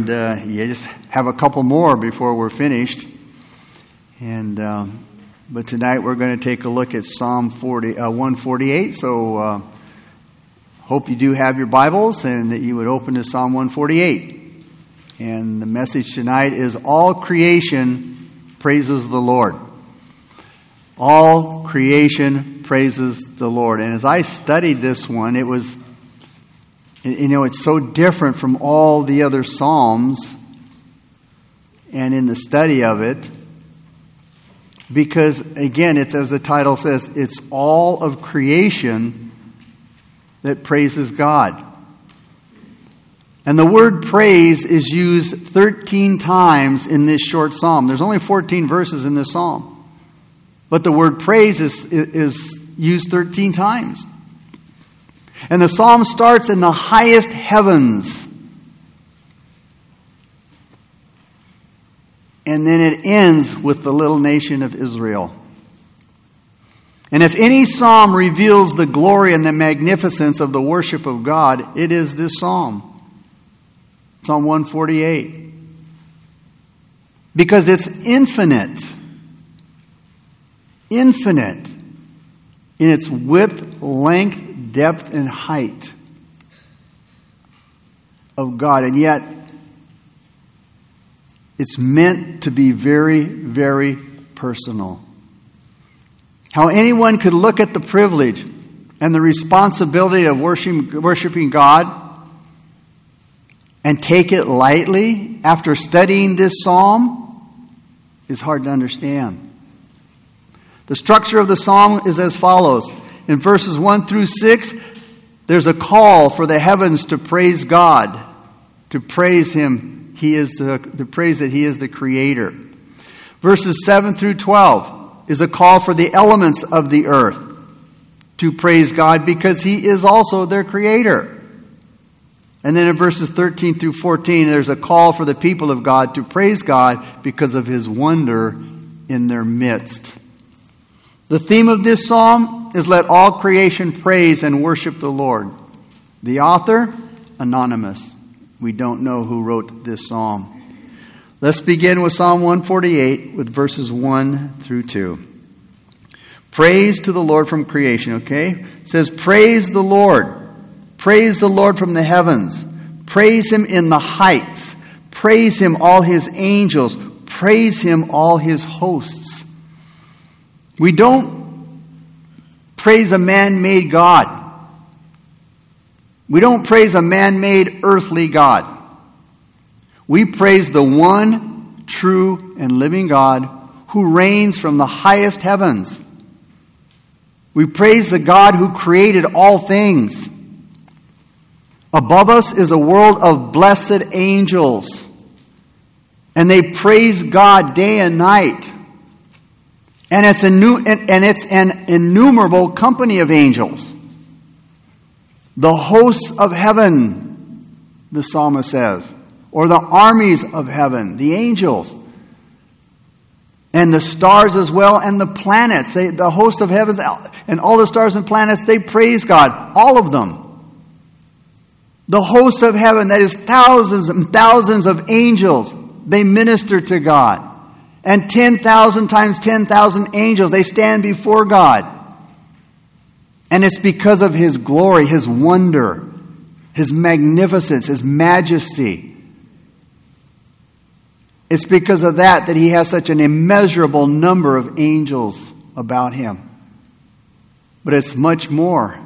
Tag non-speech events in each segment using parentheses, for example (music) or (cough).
and uh, you just have a couple more before we're finished. And um, but tonight we're going to take a look at Psalm 40, uh, 148. So uh, hope you do have your Bibles and that you would open to Psalm 148. And the message tonight is all creation praises the Lord. All creation praises the Lord. And as I studied this one, it was you know, it's so different from all the other Psalms and in the study of it because, again, it's as the title says, it's all of creation that praises God. And the word praise is used 13 times in this short psalm. There's only 14 verses in this psalm. But the word praise is, is used 13 times. And the psalm starts in the highest heavens. And then it ends with the little nation of Israel. And if any psalm reveals the glory and the magnificence of the worship of God, it is this psalm. Psalm 148. Because it's infinite. Infinite in its width, length, depth and height of God. And yet, it's meant to be very, very personal. How anyone could look at the privilege and the responsibility of worshiping, worshiping God and take it lightly after studying this psalm is hard to understand. The structure of the psalm is as follows in verses 1 through 6, there's a call for the heavens to praise God, to praise Him. He is the, to praise that He is the Creator. Verses 7 through 12 is a call for the elements of the earth to praise God because He is also their Creator. And then in verses 13 through 14, there's a call for the people of God to praise God because of His wonder in their midst. The theme of this psalm is let all creation praise and worship the Lord. The author, anonymous. We don't know who wrote this psalm. Let's begin with Psalm 148 with verses 1 through 2. Praise to the Lord from creation, okay? It says, Praise the Lord. Praise the Lord from the heavens. Praise him in the heights. Praise him, all his angels. Praise him, all his hosts. We don't praise a man made God. We don't praise a man made earthly God. We praise the one true and living God who reigns from the highest heavens. We praise the God who created all things. Above us is a world of blessed angels, and they praise God day and night. And it's, a new, and, it's an innumerable company of angels. The hosts of heaven, the psalmist says, or the armies of heaven, the angels. And the stars as well, and the planets, they, the host of heavens, and all the stars and planets, they praise God, all of them. The hosts of heaven, that is thousands and thousands of angels, they minister to God and 10,000 times 10,000 angels. They stand before God. And it's because of His glory, His wonder, His magnificence, His majesty. It's because of that that He has such an immeasurable number of angels about Him. But it's much more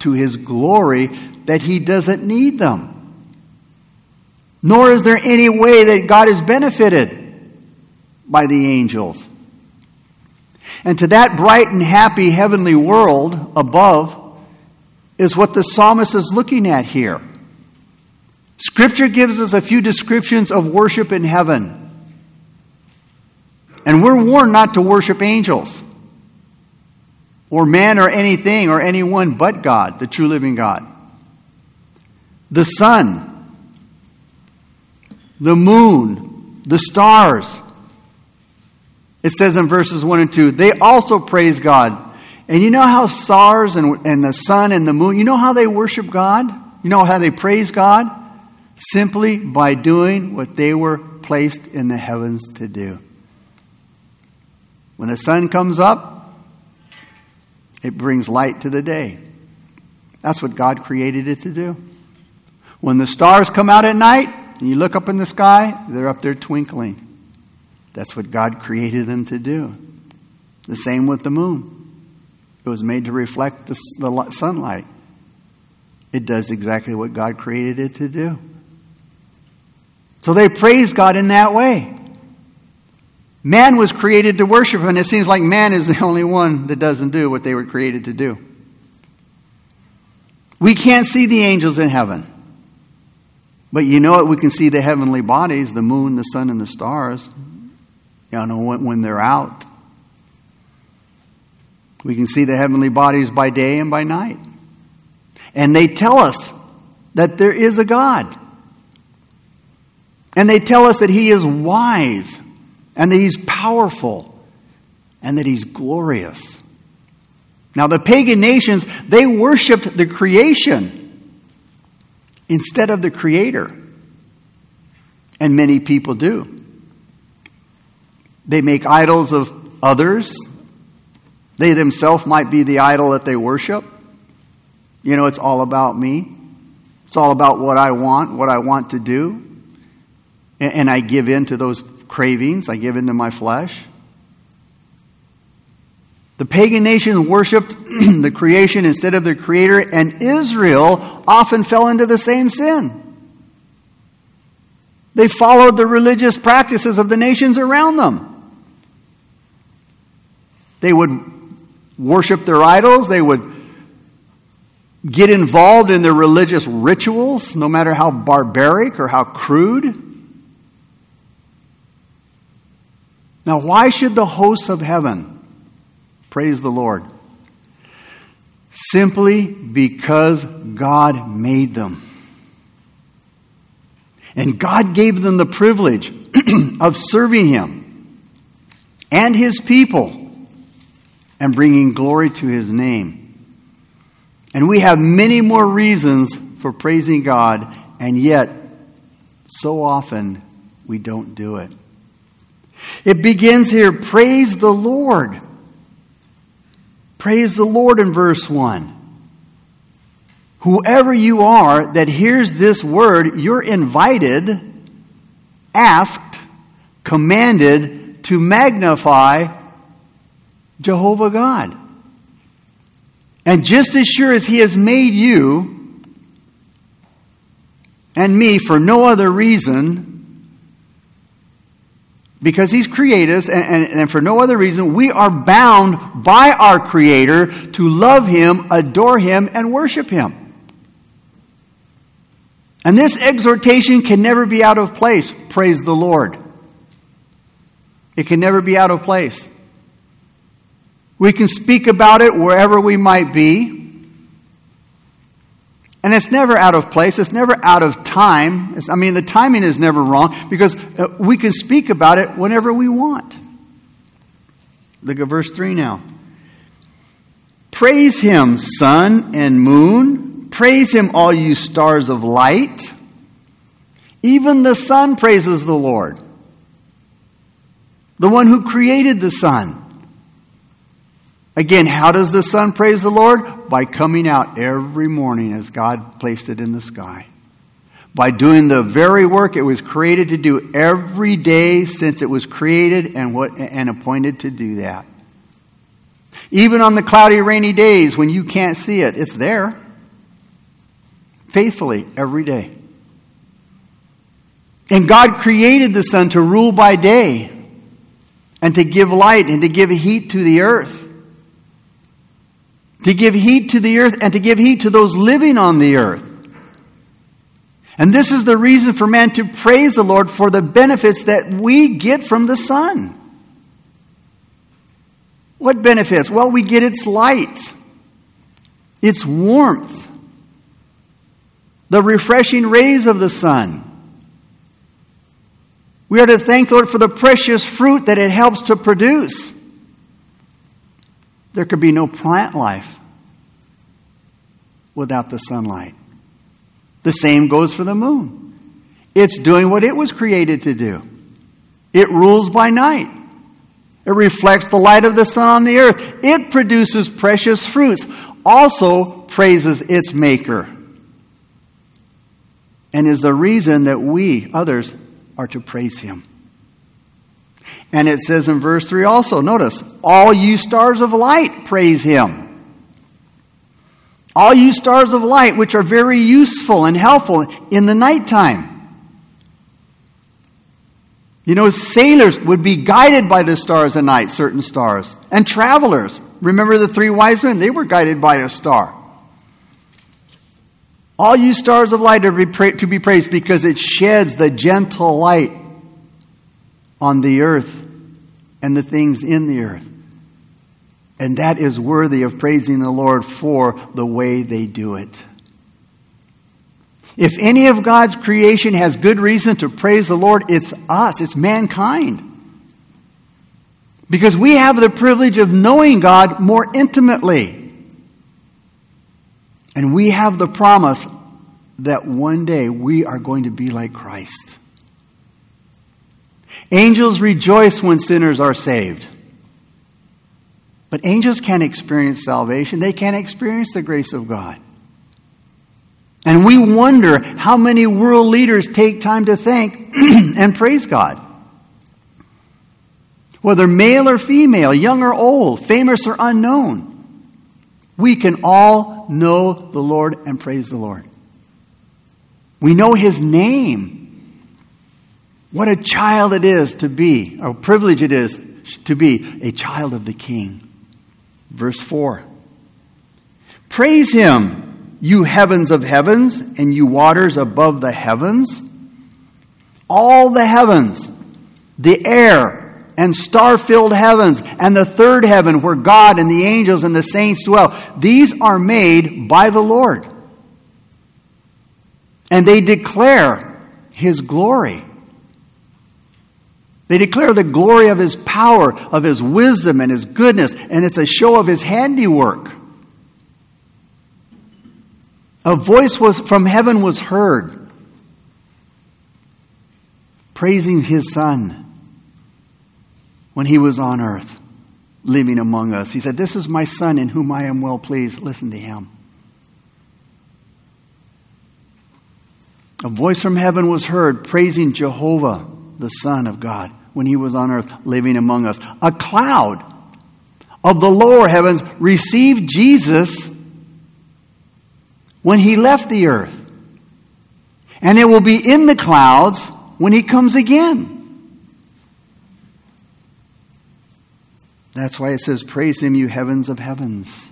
to His glory that He doesn't need them. Nor is there any way that God is benefited by the angels. And to that bright and happy heavenly world above is what the psalmist is looking at here. Scripture gives us a few descriptions of worship in heaven. And we're warned not to worship angels or man or anything or anyone but God, the true living God. The sun, the moon, the stars, it says in verses 1 and 2, they also praise God. And you know how stars and, and the sun and the moon, you know how they worship God? You know how they praise God? simply by doing what they were placed in the heavens to do. When the sun comes up, it brings light to the day. That's what God created it to do. When the stars come out at night and you look up in the sky, they're up there twinkling. That's what God created them to do. The same with the moon. It was made to reflect the, the sunlight. It does exactly what God created it to do. So they praise God in that way. Man was created to worship, and it seems like man is the (laughs) only one that doesn't do what they were created to do. We can't see the angels in heaven. But you know what? We can see the heavenly bodies, the moon, the sun, and the stars. You know, when, when they're out. We can see the heavenly bodies by day and by night. And they tell us that there is a God. And they tell us that He is wise and that He's powerful and that He's glorious. Now, the pagan nations, they worshiped the creation instead of the Creator. And many people do. They make idols of others. They themselves might be the idol that they worship. You know, it's all about me. It's all about what I want, what I want to do. And I give in to those cravings, I give in to my flesh. The pagan nations worshiped (clears throat) the creation instead of the creator, and Israel often fell into the same sin. They followed the religious practices of the nations around them. They would worship their idols, they would get involved in their religious rituals, no matter how barbaric or how crude. Now, why should the hosts of heaven praise the Lord? Simply because God made them. And God gave them the privilege (clears throat) of serving Him and His people and bringing glory to His name. And we have many more reasons for praising God, and yet, so often, we don't do it. It begins here praise the Lord. Praise the Lord in verse 1. Whoever you are that hears this word, you're invited, asked, commanded to magnify Jehovah God. And just as sure as He has made you and me for no other reason because He's created us, and, and, and, for no other reason, we are bound by our Creator to love Him, adore Him, and worship Him. And this exhortation can never be out of place. Praise the Lord. It can never be out of place. We can speak about it wherever we might be. And it's never out of place. It's never out of time. It's, I mean, the timing is never wrong because uh, we can speak about it whenever we want. Look at verse 3 now. Praise him, sun and moon. Praise him, all you stars of light. Even the sun praises the Lord, the one who created the sun. Again, how does the sun praise the Lord? By coming out every morning as God placed it in the sky. By doing the very work it was created to do every day since it was created and what and appointed to do that. Even on the cloudy, rainy days when you can't see it, it's there. Faithfully every day. And God created the sun to rule by day and to give light and to give heat to the earth to give heat to the earth and to give heat to those living on the earth. And this is the reason for man to praise the Lord for the benefits that we get from the sun. What benefits? Well, we get its light, its warmth, the refreshing rays of the sun. We are to thank the Lord for the precious fruit that it helps to produce there could be no plant life without the sunlight. The same goes for the moon. It's doing what it was created to do. It rules by night. It reflects the light of the sun on the earth. It produces precious fruits. Also praises its maker. And is the reason that we, others, are to praise him. And it says in verse 3 also, notice, all you stars of light praise him. All you stars of light, which are very useful and helpful in the nighttime. You know, sailors would be guided by the stars at night, certain stars. And travelers. Remember the three wise men? They were guided by a star. All you stars of light are to be praised because it sheds the gentle light on the earth and the things in the earth. And that is worthy of praising the Lord for the way they do it. If any of God's creation has good reason to praise the Lord, it's us, it's mankind. Because we have the privilege of knowing God more intimately. And we have the promise that one day we are going to be like Christ. Angels rejoice when sinners are saved. But angels can't experience salvation, they can't experience the grace of God. And we wonder how many world leaders take time to thank (clears throat) and praise God. Whether male or female, young or old, famous or unknown, we can all know the Lord and praise the Lord. We know His name. What a child it is to be, or privilege it is to be a child of the King. Verse 4 Praise Him you heavens of heavens, and you waters above the heavens. All the heavens, the air, and star filled heavens, and the third heaven where God and the angels and the saints dwell, these are made by the Lord. And they declare His glory. They declare the glory of His power, of His wisdom, and His goodness, and it's a show of His handiwork. A voice was from heaven was heard praising his son when he was on earth living among us. He said, "This is my son in whom I am well pleased. Listen to him." A voice from heaven was heard praising Jehovah, the Son of God, when he was on earth living among us. A cloud of the lower heavens received Jesus when he left the earth. And it will be in the clouds when he comes again. That's why it says, Praise him, you heavens of heavens.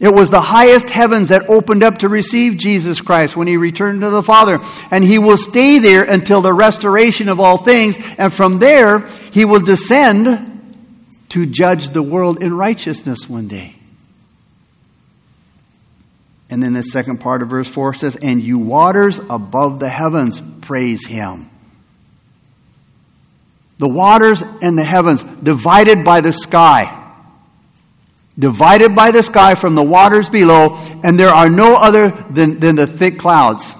It was the highest heavens that opened up to receive Jesus Christ when he returned to the Father. And he will stay there until the restoration of all things. And from there, he will descend to judge the world in righteousness one day. And then the second part of verse 4 says, And you waters above the heavens, praise him. The waters and the heavens divided by the sky. Divided by the sky from the waters below, and there are no other than, than the thick clouds.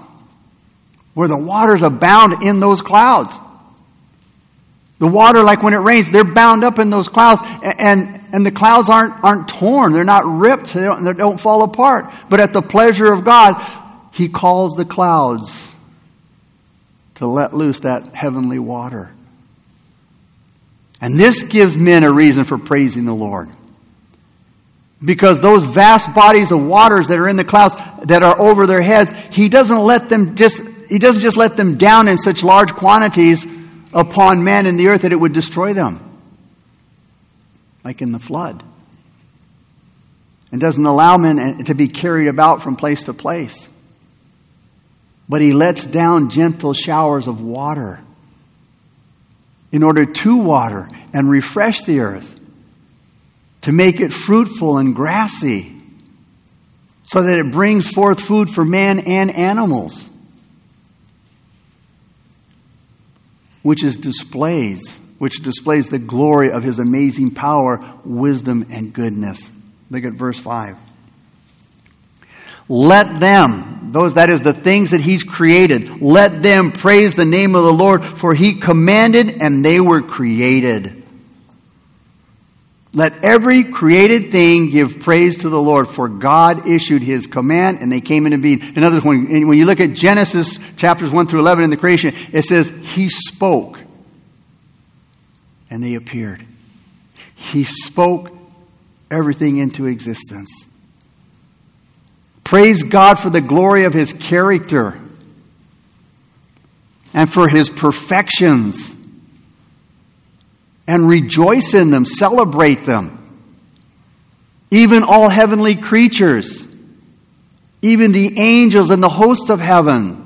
Where the waters abound in those clouds. The water, like when it rains, they're bound up in those clouds, and, and the clouds aren't, aren't torn. They're not ripped. They don't, they don't fall apart. But at the pleasure of God, He calls the clouds to let loose that heavenly water. And this gives men a reason for praising the Lord. Because those vast bodies of waters that are in the clouds that are over their heads, He doesn't let them just, He doesn't just let them down in such large quantities upon man and the earth that it would destroy them, like in the flood. And doesn't allow men to be carried about from place to place. But he lets down gentle showers of water in order to water and refresh the earth, to make it fruitful and grassy, so that it brings forth food for man and animals. which is displays, which displays the glory of his amazing power, wisdom, and goodness. Look at verse 5. Let them, those that is the things that he's created. Let them praise the name of the Lord, for he commanded and they were created. Let every created thing give praise to the Lord, for God issued his command and they came into being. In other words, when, when you look at Genesis chapters 1 through 11 in the creation, it says, He spoke and they appeared. He spoke everything into existence. Praise God for the glory of his character and for his perfections. And rejoice in them, celebrate them. Even all heavenly creatures, even the angels and the host of heaven,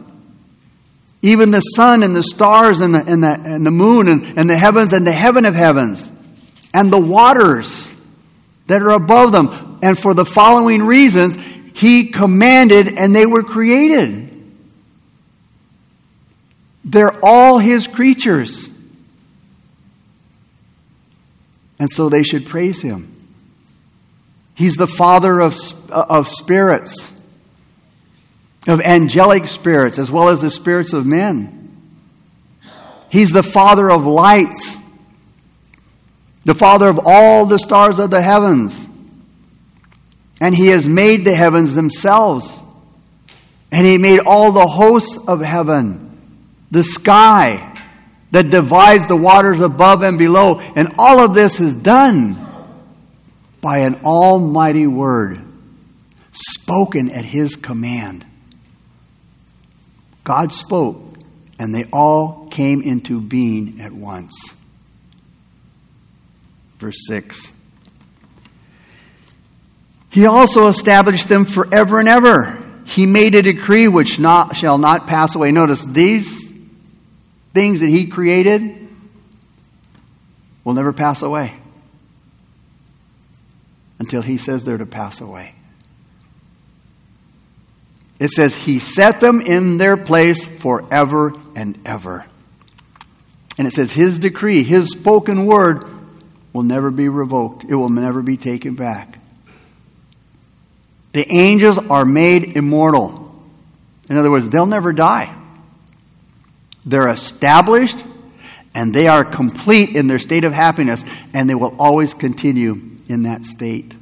even the sun and the stars and the, and the, and the moon and, and the heavens and the heaven of heavens, and the waters that are above them. And for the following reasons, he commanded and they were created. They're all His creatures. And so they should praise Him. He's the Father of, of spirits, of angelic spirits, as well as the spirits of men. He's the Father of lights, the Father of all the stars of the heavens. And he has made the heavens themselves. And he made all the hosts of heaven, the sky that divides the waters above and below. And all of this is done by an almighty word spoken at his command. God spoke, and they all came into being at once. Verse 6. He also established them forever and ever. He made a decree which not, shall not pass away. Notice these things that He created will never pass away until He says they're to pass away. It says He set them in their place forever and ever. And it says His decree, His spoken word, will never be revoked, it will never be taken back. The angels are made immortal. In other words, they'll never die. They're established and they are complete in their state of happiness, and they will always continue in that state.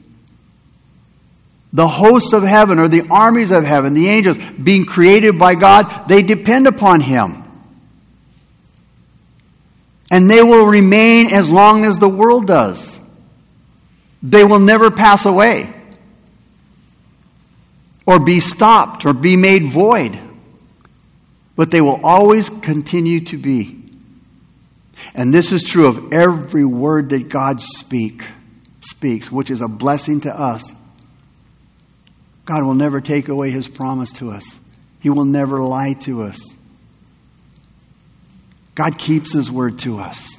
The hosts of heaven, or the armies of heaven, the angels, being created by God, they depend upon Him. And they will remain as long as the world does. They will never pass away or be stopped or be made void, but they will always continue to be. And this is true of every word that God speak, speaks, which is a blessing to us. God will never take away his promise to us. He will never lie to us. God keeps his word to us.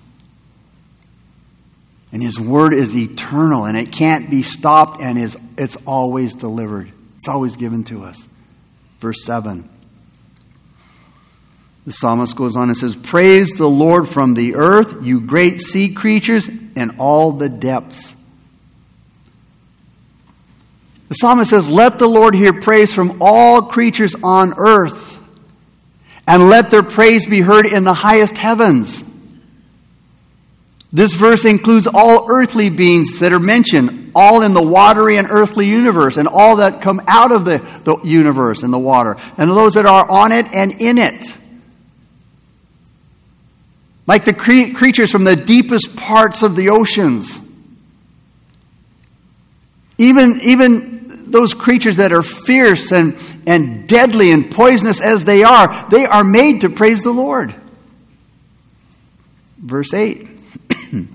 And his word is eternal and it can't be stopped and is it's always delivered. It's always given to us. Verse 7. The psalmist goes on and says, Praise the Lord from the earth, you great sea creatures, and all the depths. The psalmist says, Let the Lord hear praise from all creatures on earth, and let their praise be heard in the highest heavens. This verse includes all earthly beings that are mentioned, all in the watery and earthly universe, and all that come out of the, the universe and the water, and those that are on it and in it. Like the cre- creatures from the deepest parts of the oceans. Even, even those creatures that are fierce and, and deadly and poisonous as they are, they are made to praise the Lord. Verse 8 (clears throat)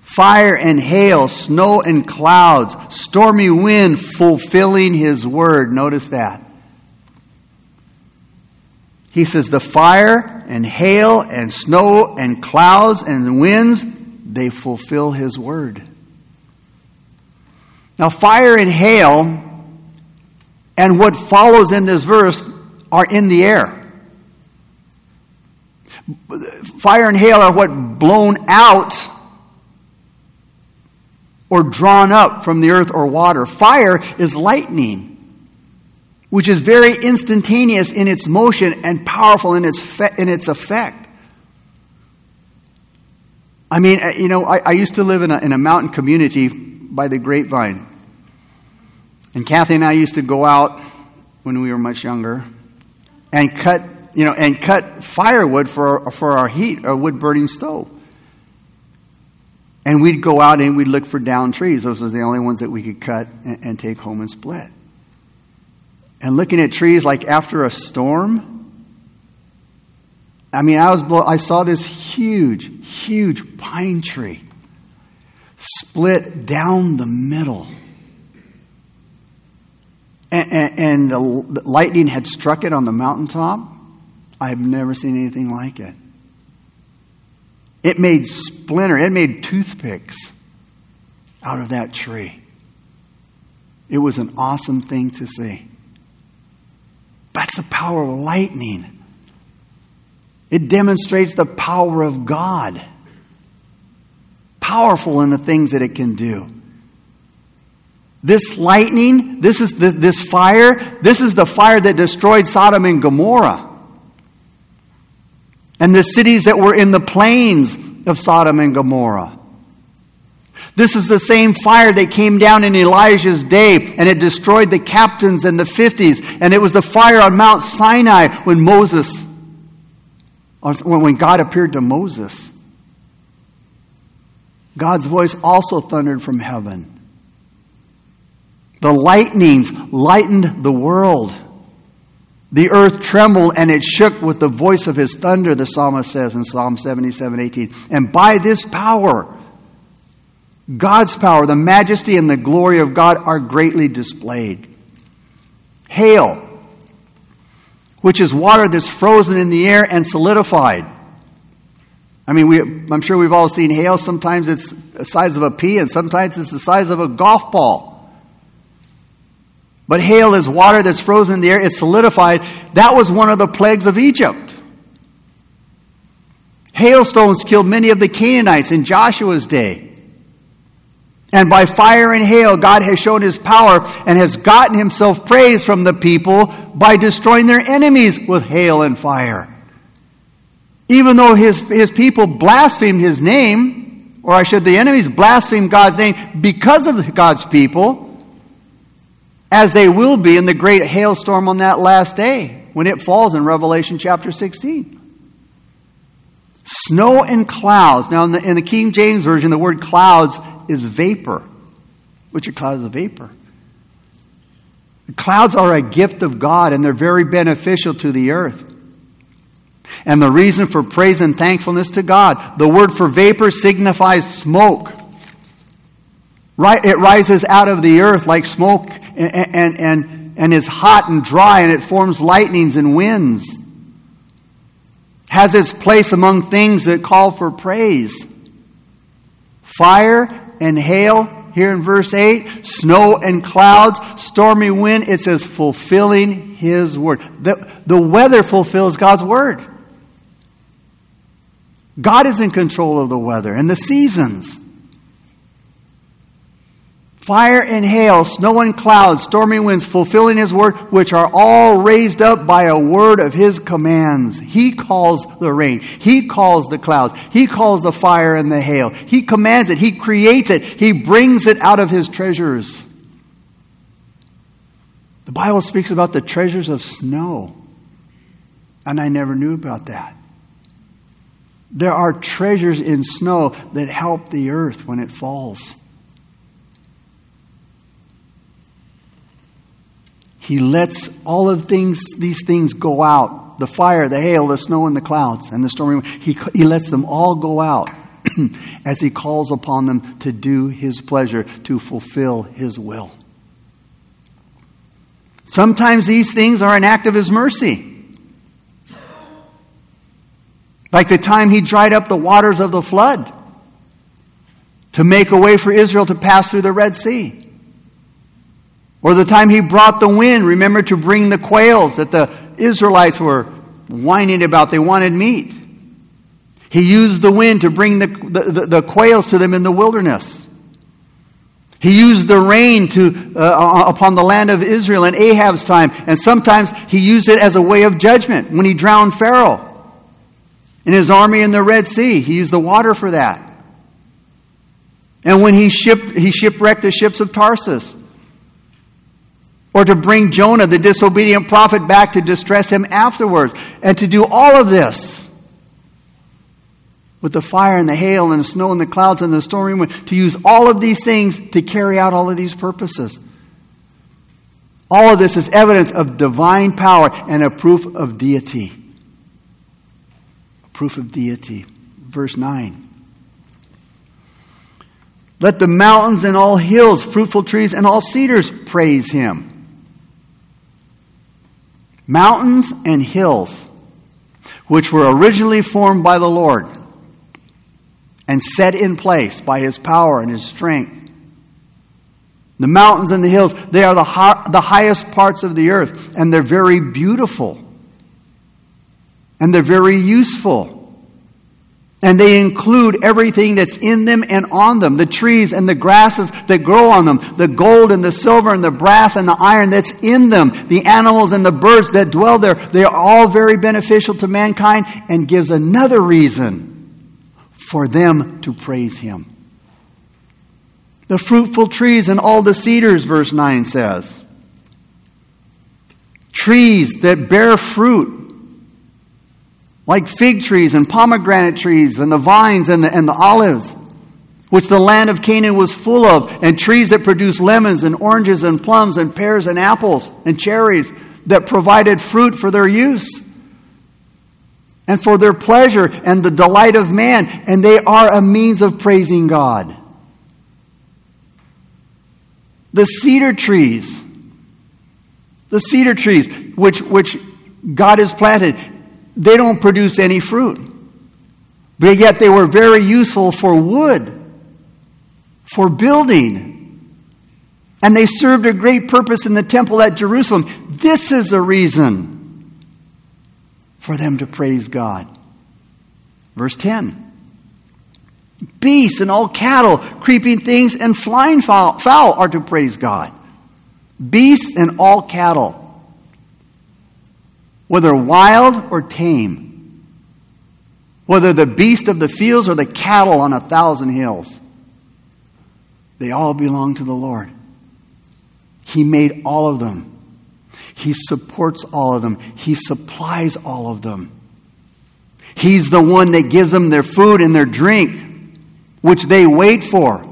fire and hail, snow and clouds, stormy wind fulfilling his word. Notice that. He says, the fire and hail and snow and clouds and winds, they fulfill his word. Now, fire and hail and what follows in this verse are in the air. Fire and hail are what blown out or drawn up from the earth or water. Fire is lightning, which is very instantaneous in its motion and powerful in its, fe- in its effect. I mean, uh, you know, I, I used to live in a, in a mountain community by the grapevine. And Kathy and I used to go out when we were much younger and cut, you know, and cut firewood for, for our heat, our wood burning stove. And we'd go out and we'd look for down trees. Those were the only ones that we could cut and, and take home and split. And looking at trees like after a storm, I mean, I was I saw this huge, huge pine tree split down the middle. And, and, and the lightning had struck it on the mountaintop. I've never seen anything like it. It made splinter, it made toothpicks out of that tree. It was an awesome thing to see. That's the power of lightning. It demonstrates the power of God. Powerful in the things that it can do. This lightning, this is this, this fire, this is the fire that destroyed Sodom and Gomorrah and the cities that were in the plains of Sodom and Gomorrah. This is the same fire that came down in Elijah's day and it destroyed the captains and the 50s. And it was the fire on Mount Sinai when Moses, when God appeared to Moses. God's voice also thundered from heaven. The lightnings lightened the world. The earth trembled and it shook with the voice of his thunder, the psalmist says in Psalm 77 18. And by this power, God's power, the majesty and the glory of God are greatly displayed. Hail, which is water that's frozen in the air and solidified. I mean, we, I'm sure we've all seen hail. Sometimes it's the size of a pea, and sometimes it's the size of a golf ball. But hail is water that's frozen in the air, it's solidified. That was one of the plagues of Egypt. Hailstones killed many of the Canaanites in Joshua's day. And by fire and hail, God has shown his power and has gotten himself praise from the people by destroying their enemies with hail and fire. Even though his, his people blasphemed his name, or I should, the enemies blasphemed God's name because of God's people, as they will be in the great hailstorm on that last day when it falls in Revelation chapter 16. Snow and clouds. Now, in the, in the King James Version, the word clouds is vapor. Which a cloud is a vapor. Clouds are a gift of God and they're very beneficial to the earth. And the reason for praise and thankfulness to God. The word for vapor signifies smoke. Right, it rises out of the earth like smoke and, and, and, and is hot and dry and it forms lightnings and winds. Has its place among things that call for praise. Fire and hail, here in verse 8, snow and clouds, stormy wind, it says fulfilling His word. The, the weather fulfills God's word. God is in control of the weather and the seasons. Fire and hail, snow and clouds, stormy winds, fulfilling his word, which are all raised up by a word of his commands. He calls the rain. He calls the clouds. He calls the fire and the hail. He commands it. He creates it. He brings it out of his treasures. The Bible speaks about the treasures of snow. And I never knew about that. There are treasures in snow that help the earth when it falls. He lets all of things, these things go out. The fire, the hail, the snow, and the clouds, and the stormy He, he lets them all go out (clears throat) as he calls upon them to do his pleasure, to fulfill his will. Sometimes these things are an act of his mercy. Like the time he dried up the waters of the flood to make a way for Israel to pass through the Red Sea. Or the time he brought the wind, remember to bring the quails that the Israelites were whining about. They wanted meat. He used the wind to bring the, the, the, quails to them in the wilderness. He used the rain to, uh, upon the land of Israel in Ahab's time, and sometimes he used it as a way of judgment when he drowned Pharaoh and his army in the Red Sea. He used the water for that. And when he, shipped, he shipwrecked the ships of Tarsus, or to bring Jonah, the disobedient prophet, back to distress him afterwards, and to do all of this with the fire and the hail and the snow and the clouds and the stormy wind, to use all of these things to carry out all of these purposes. All of this is evidence of divine power and a proof of deity. Proof of deity. Verse 9. Let the mountains and all hills, fruitful trees, and all cedars praise him. Mountains and hills, which were originally formed by the Lord and set in place by his power and his strength. The mountains and the hills, they are the, the highest parts of the earth, and they're very beautiful. And they're very useful. And they include everything that's in them and on them the trees and the grasses that grow on them, the gold and the silver and the brass and the iron that's in them, the animals and the birds that dwell there. They are all very beneficial to mankind and gives another reason for them to praise him. The fruitful trees and all the cedars, verse 9 says. Trees that bear fruit, like fig trees and pomegranate trees and the vines and the, and the olives, which the land of Canaan was full of, and trees that produce lemons and oranges and plums and pears and apples and cherries that provided fruit for their use and for their pleasure and the delight of man, and they are a means of praising God. The cedar trees, the cedar trees, which, which God has planted, they don't produce any fruit. But yet they were very useful for wood, for building. And they served a great purpose in the temple at Jerusalem. This is a reason for them to praise God. Verse 10 Beasts and all cattle, creeping things, and flying fowl, fowl are to praise God. Beasts and all cattle, whether wild or tame, whether the beast of the fields or the cattle on a thousand hills, they all belong to the Lord. He made all of them. He supports all of them. He supplies all of them. He's the one that gives them their food and their drink, which they wait for,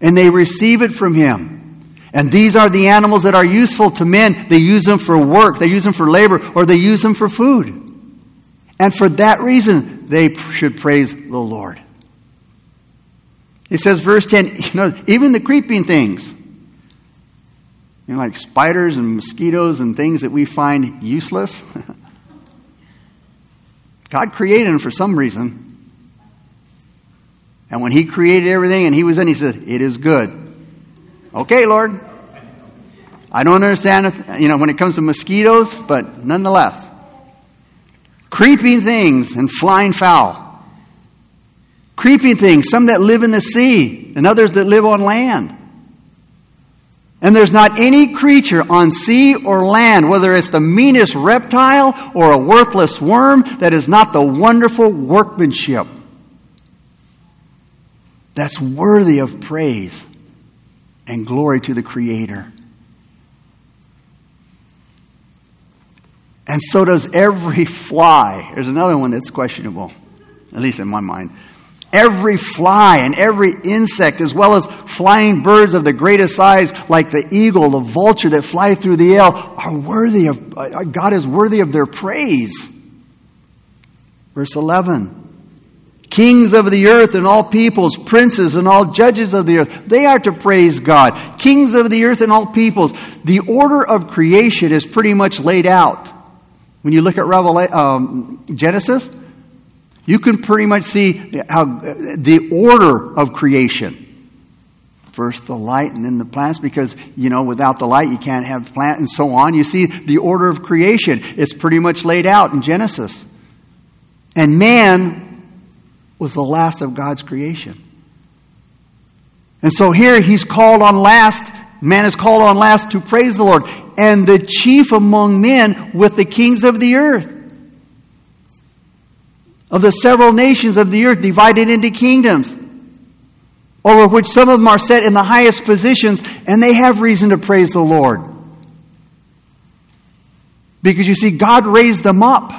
and they receive it from Him. And these are the animals that are useful to men. They use them for work, they use them for labor, or they use them for food. And for that reason, they should praise the Lord. It says, verse 10, (laughs) you know, even the creeping things you know, like spiders and mosquitoes and things that we find useless. (laughs) God created them for some reason. And when He created everything and He was in, He said, It is good. Okay, Lord. I don't understand, if, you know, when it comes to mosquitoes, but nonetheless. Creeping things and flying fowl. Creeping things, some that live in the sea and others that live on land. And there's not any creature on sea or land, whether it's the meanest reptile or a worthless worm, that is not the wonderful workmanship that's worthy of praise and glory to the Creator. And so does every fly. There's another one that's questionable, at least in my mind. Every fly and every insect, as well as flying birds of the greatest size, like the eagle, the vulture that fly through the air, are worthy of, uh, God is worthy of their praise. Verse 11 Kings of the earth and all peoples, princes and all judges of the earth, they are to praise God. Kings of the earth and all peoples. The order of creation is pretty much laid out. When you look at Revelation, um, Genesis, you can pretty much see how the order of creation. First the light and then the plants, because, you know, without the light you can't have plant and so on. You see the order of creation. It's pretty much laid out in Genesis. And man was the last of God's creation. And so here he's called on last, man is called on last to praise the Lord. And the chief among men with the kings of the earth. Of the several nations of the earth divided into kingdoms, over which some of them are set in the highest positions, and they have reason to praise the Lord. Because you see, God raised them up.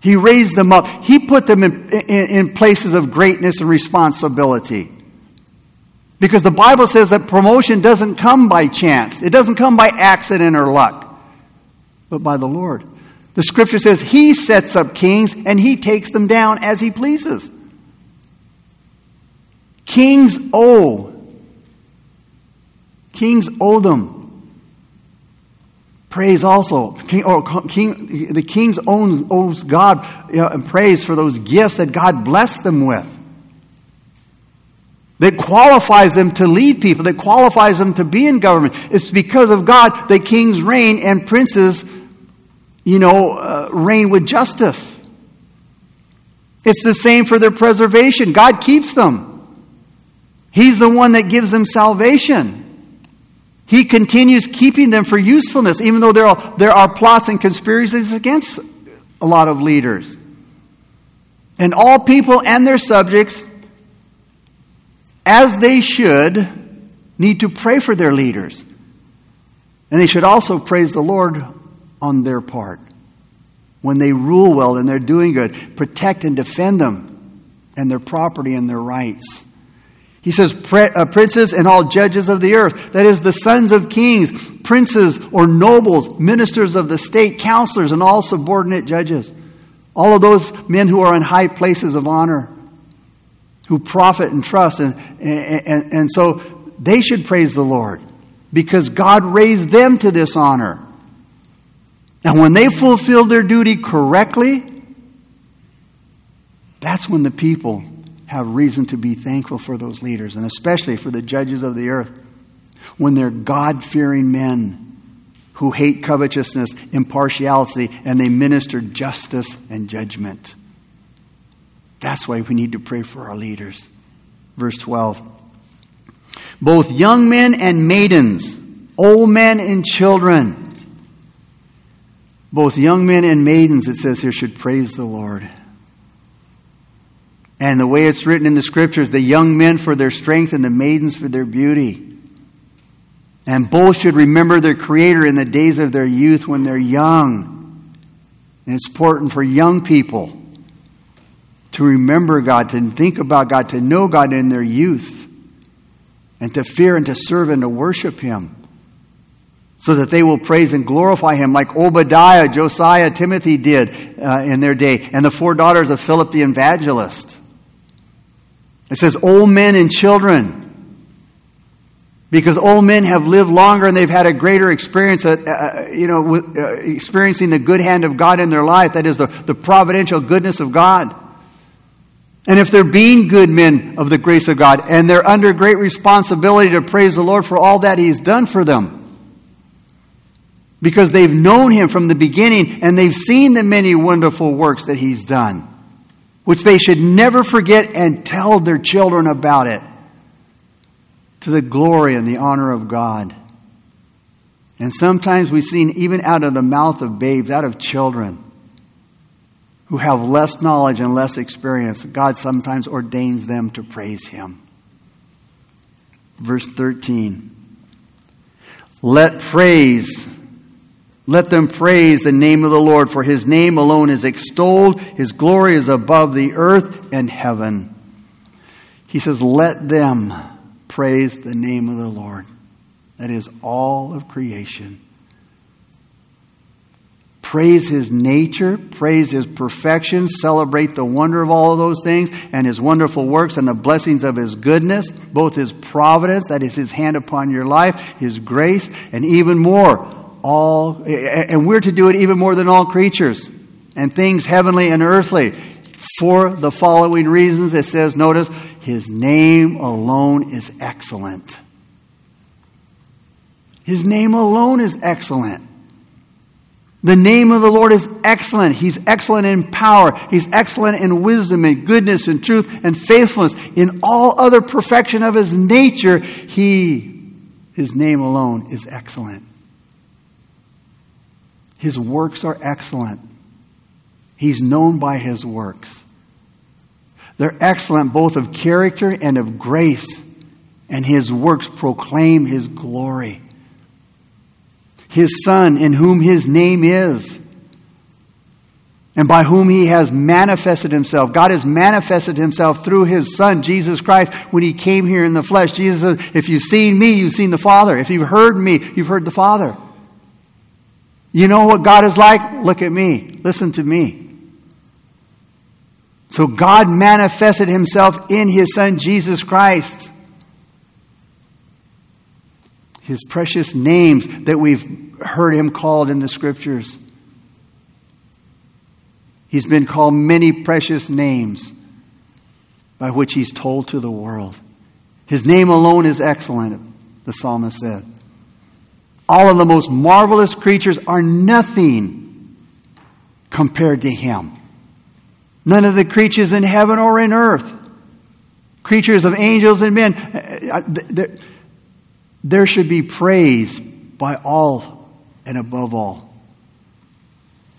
He raised them up. He put them in, in, in, places of greatness and responsibility. Because the Bible says that promotion doesn't come by chance, it doesn't come by accident or luck, but by the Lord. The scripture says He sets up kings and He takes them down as He pleases. Kings owe. Kings owe them. Praise also. King, or king, the king's own owes God you know, and praise for those gifts that God blessed them with. That qualifies them to lead people, that qualifies them to be in government. It's because of God that kings reign and princes, you know, uh, reign with justice. It's the same for their preservation. God keeps them. He's the one that gives them salvation. He continues keeping them for usefulness, even though there are, there are plots and conspiracies against a lot of leaders. And all people and their subjects, as they should, need to pray for their leaders. And they should also praise the Lord on their part. When they rule well and they're doing good, protect and defend them and their property and their rights. He says, uh, princes and all judges of the earth. That is, the sons of kings, princes or nobles, ministers of the state, counselors, and all subordinate judges. All of those men who are in high places of honor, who profit and trust. And, and, and so they should praise the Lord because God raised them to this honor. And when they fulfill their duty correctly, that's when the people have reason to be thankful for those leaders, and especially for the judges of the earth, when they're God fearing men who hate covetousness, impartiality, and they minister justice and judgment. That's why we need to pray for our leaders. Verse 12. Both young men and maidens, old men and children, both young men and maidens, it says here, should praise the Lord. And the way it's written in the scriptures, the young men for their strength and the maidens for their beauty. And both should remember their Creator in the days of their youth when they're young. And it's important for young people to remember God, to think about God, to know God in their youth, and to fear and to serve and to worship Him. So that they will praise and glorify Him like Obadiah, Josiah, Timothy did uh, in their day, and the four daughters of Philip the evangelist. It says old men and children. Because old men have lived longer and they've had a greater experience, uh, uh, you know, uh, experiencing the good hand of God in their life. That is the, the providential goodness of God. And if they're being good men of the grace of God and they're under great responsibility to praise the Lord for all that He's done for them, because they've known Him from the beginning and they've seen the many wonderful works that He's done which they should never forget and tell their children about it to the glory and the honor of God. And sometimes we've seen, even out of the mouth of babes, out of children who have less knowledge and less experience, God sometimes ordains them to praise Him. Verse 13 Let praise let them praise the name of the Lord, for his name alone is extolled. His glory is above the earth and heaven. He says, Let them praise the name of the Lord. That is all of creation. Praise his nature, praise his perfection, celebrate the wonder of all of those things and his wonderful works and the blessings of his goodness, both his providence, that is his hand upon your life, his grace, and even more, all, and we're to do it even more than all creatures and things heavenly and earthly. For the following reasons, it says, notice, his name alone is excellent. His name alone is excellent. The name of the Lord is excellent. He's excellent in power. He's excellent in wisdom and goodness and truth and faithfulness. In all other perfection of his nature, he, his name alone is excellent. His works are excellent. He's known by his works. They're excellent both of character and of grace, and his works proclaim his glory his Son, in whom his name is, and by whom he has manifested himself. God has manifested himself through his Son, Jesus Christ, when he came here in the flesh. Jesus said, If you've seen me, you've seen the Father. If you've heard me, you've heard the Father. You know what God is like? Look at me. Listen to me. So God manifested himself in his Son, Jesus Christ his precious names that we've heard him called in the scriptures. He's been called many precious names by which he's told to the world. His name alone is excellent, the psalmist said. All of the most marvelous creatures are nothing compared to him. None of the creatures in heaven or in earth, creatures of angels and men, uh, uh, there should be praise by all and above all.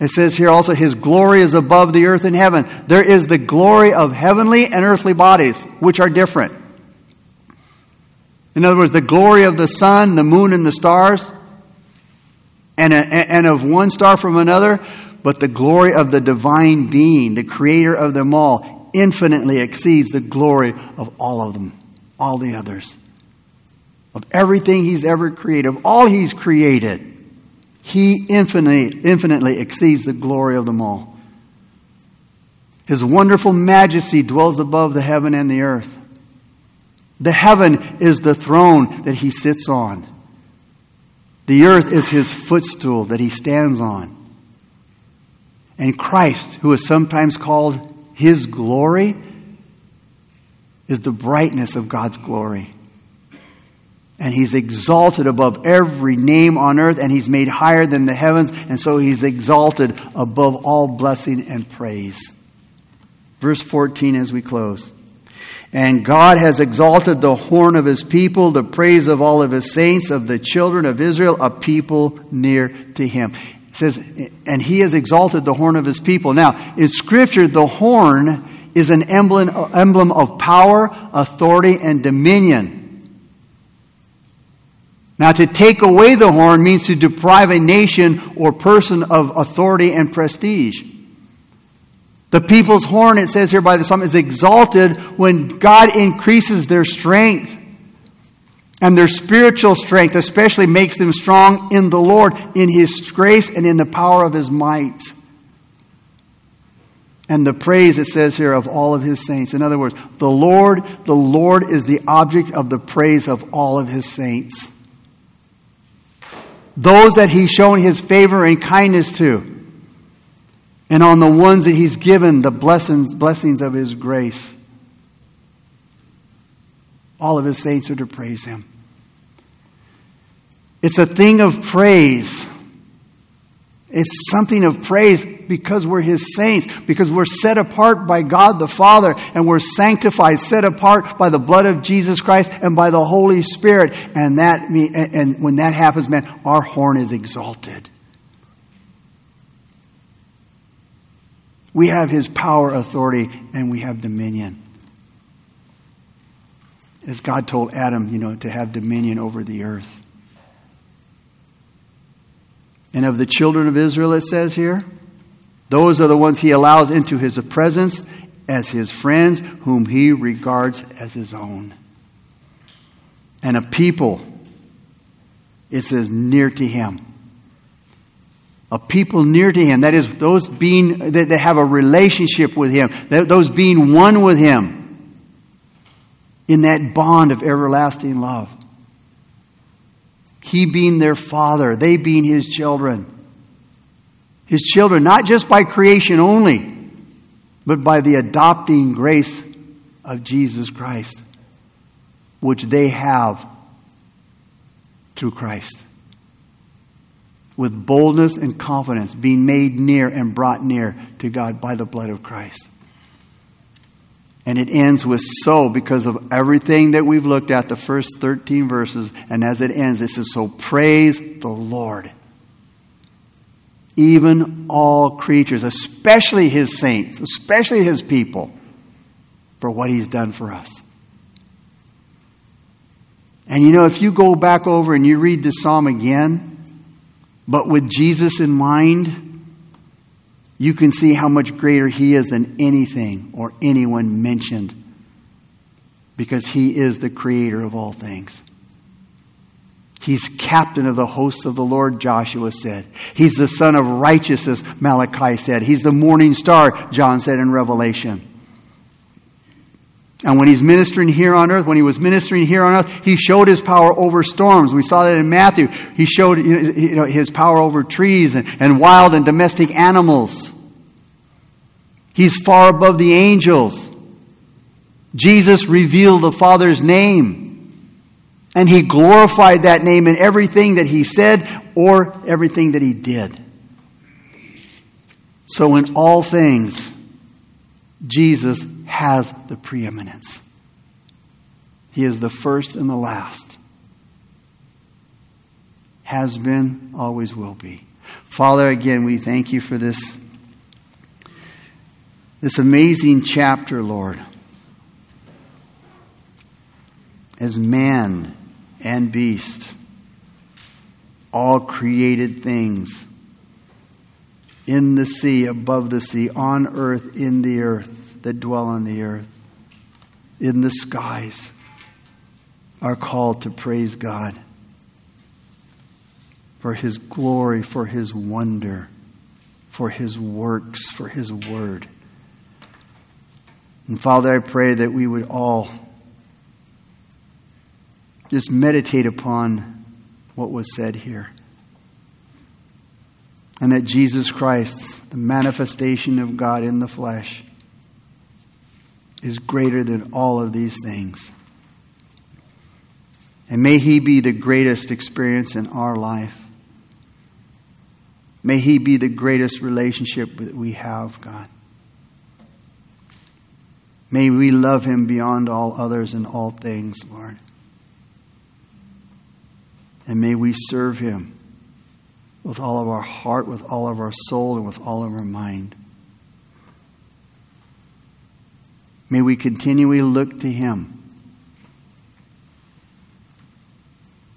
It says here also, His glory is above the earth and heaven. There is the glory of heavenly and earthly bodies, which are different. In other words, the glory of the sun, the moon, and the stars, and, a, and of one star from another, but the glory of the divine being, the creator of them all, infinitely exceeds the glory of all of them, all the others of everything he's ever created, of all he's created, he infinitely, infinitely exceeds the glory of them all. His wonderful majesty dwells above the heaven and the earth. The heaven is the throne that he sits on. The earth is his footstool that he stands on. And Christ, who is sometimes called his glory, is the brightness of God's glory and he's exalted above every name on earth, and he's made higher than the heavens, and so he's exalted above all blessing and praise. Verse 14 as we close. And God has exalted the horn of his people, the praise of all of his saints, of the children of Israel, a people near to him. It says, and he has exalted the horn of his people. Now, in Scripture, the horn is an emblem, emblem of power, authority, and dominion. Now, to take away the horn means to deprive a nation or person of authority and prestige. The people's horn, it says here by the psalm, is exalted when God increases their strength. And their spiritual strength especially makes them strong in the Lord, in His grace and in the power of His might. And the praise, it says here, of all of His saints. In other words, the Lord, the Lord is the object of the praise of all of His saints those that he's shown his favor and kindness to, and on the ones that he's given the blessings, blessings of his grace. All of his saints are to praise him. It's a thing of praise. It's something of praise because we're His saints, because we're set apart by God the Father, and we're sanctified, set apart by the blood of Jesus Christ and by the Holy Spirit. And that, and when that happens, man, our horn is exalted. We have His power, authority, and we have dominion. As God told Adam, you know, to have dominion over the earth. And of the children of Israel, it says here, those are the ones he allows into his presence as his friends, whom he regards as his own. And a people, it says, near to him. A people near to him. That is, those being, that, that have a relationship with him. those being one with him in that bond of everlasting love. He being their father, they being his children. His children, not just by creation only, but by the adopting grace of Jesus Christ, which they have through Christ. With boldness and confidence, being made near and brought near to God by the blood of Christ. And it ends with so because of everything that we've looked at, the first 13 verses. And as it ends, it says, So praise the Lord. Even all creatures, especially his saints, especially his people, for what he's done for us. And you know, if you go back over and you read this psalm again, but with Jesus in mind, you can see how much greater He is than anything or anyone mentioned because He is the creator of all things. He's captain of the hosts of the Lord, Joshua said. He's the sun of righteousness, Malachi said. He's the morning star, John said in Revelation. And when he's ministering here on earth, when he was ministering here on earth, he showed his power over storms. We saw that in Matthew. He showed you know, his power over trees and, and wild and domestic animals. He's far above the angels. Jesus revealed the Father's name. And he glorified that name in everything that he said or everything that he did. So, in all things, Jesus has the preeminence. He is the first and the last. Has been, always will be. Father, again, we thank you for this, this amazing chapter, Lord. As man and beast, all created things in the sea, above the sea, on earth, in the earth that dwell on the earth, in the skies, are called to praise God for His glory, for His wonder, for His works, for His word. And Father, I pray that we would all just meditate upon what was said here. And that Jesus Christ, the manifestation of God in the flesh, is greater than all of these things. And may He be the greatest experience in our life. May He be the greatest relationship that we have, God. May we love Him beyond all others and all things, Lord. And may we serve Him with all of our heart, with all of our soul, and with all of our mind. May we continually look to Him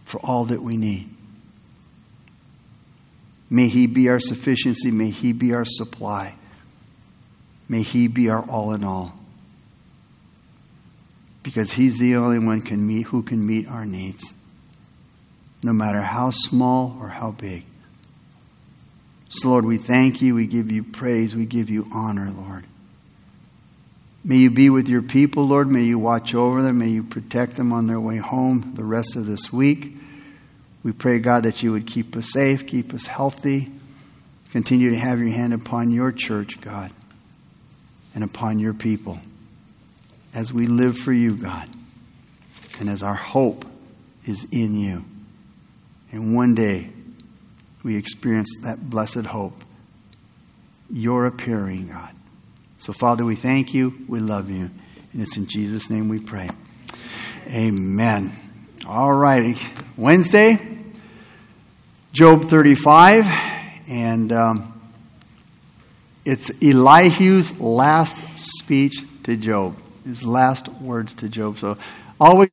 for all that we need. May He be our sufficiency. May He be our supply. May He be our all in all. Because He's the only one can meet, who can meet our needs, no matter how small or how big. So, Lord, we thank you. We give you praise. We give you honor, Lord. May you be with your people, Lord. May you watch over them. May you protect them on their way home the rest of this week. We pray, God, that you would keep us safe, keep us healthy. Continue to have your hand upon your church, God, and upon your people as we live for you, God, and as our hope is in you. And one day we experience that blessed hope, your appearing, God. So, Father, we thank you. We love you. And it's in Jesus' name we pray. Amen. All righty. Wednesday, Job 35. And um, it's Elihu's last speech to Job, his last words to Job. So, always.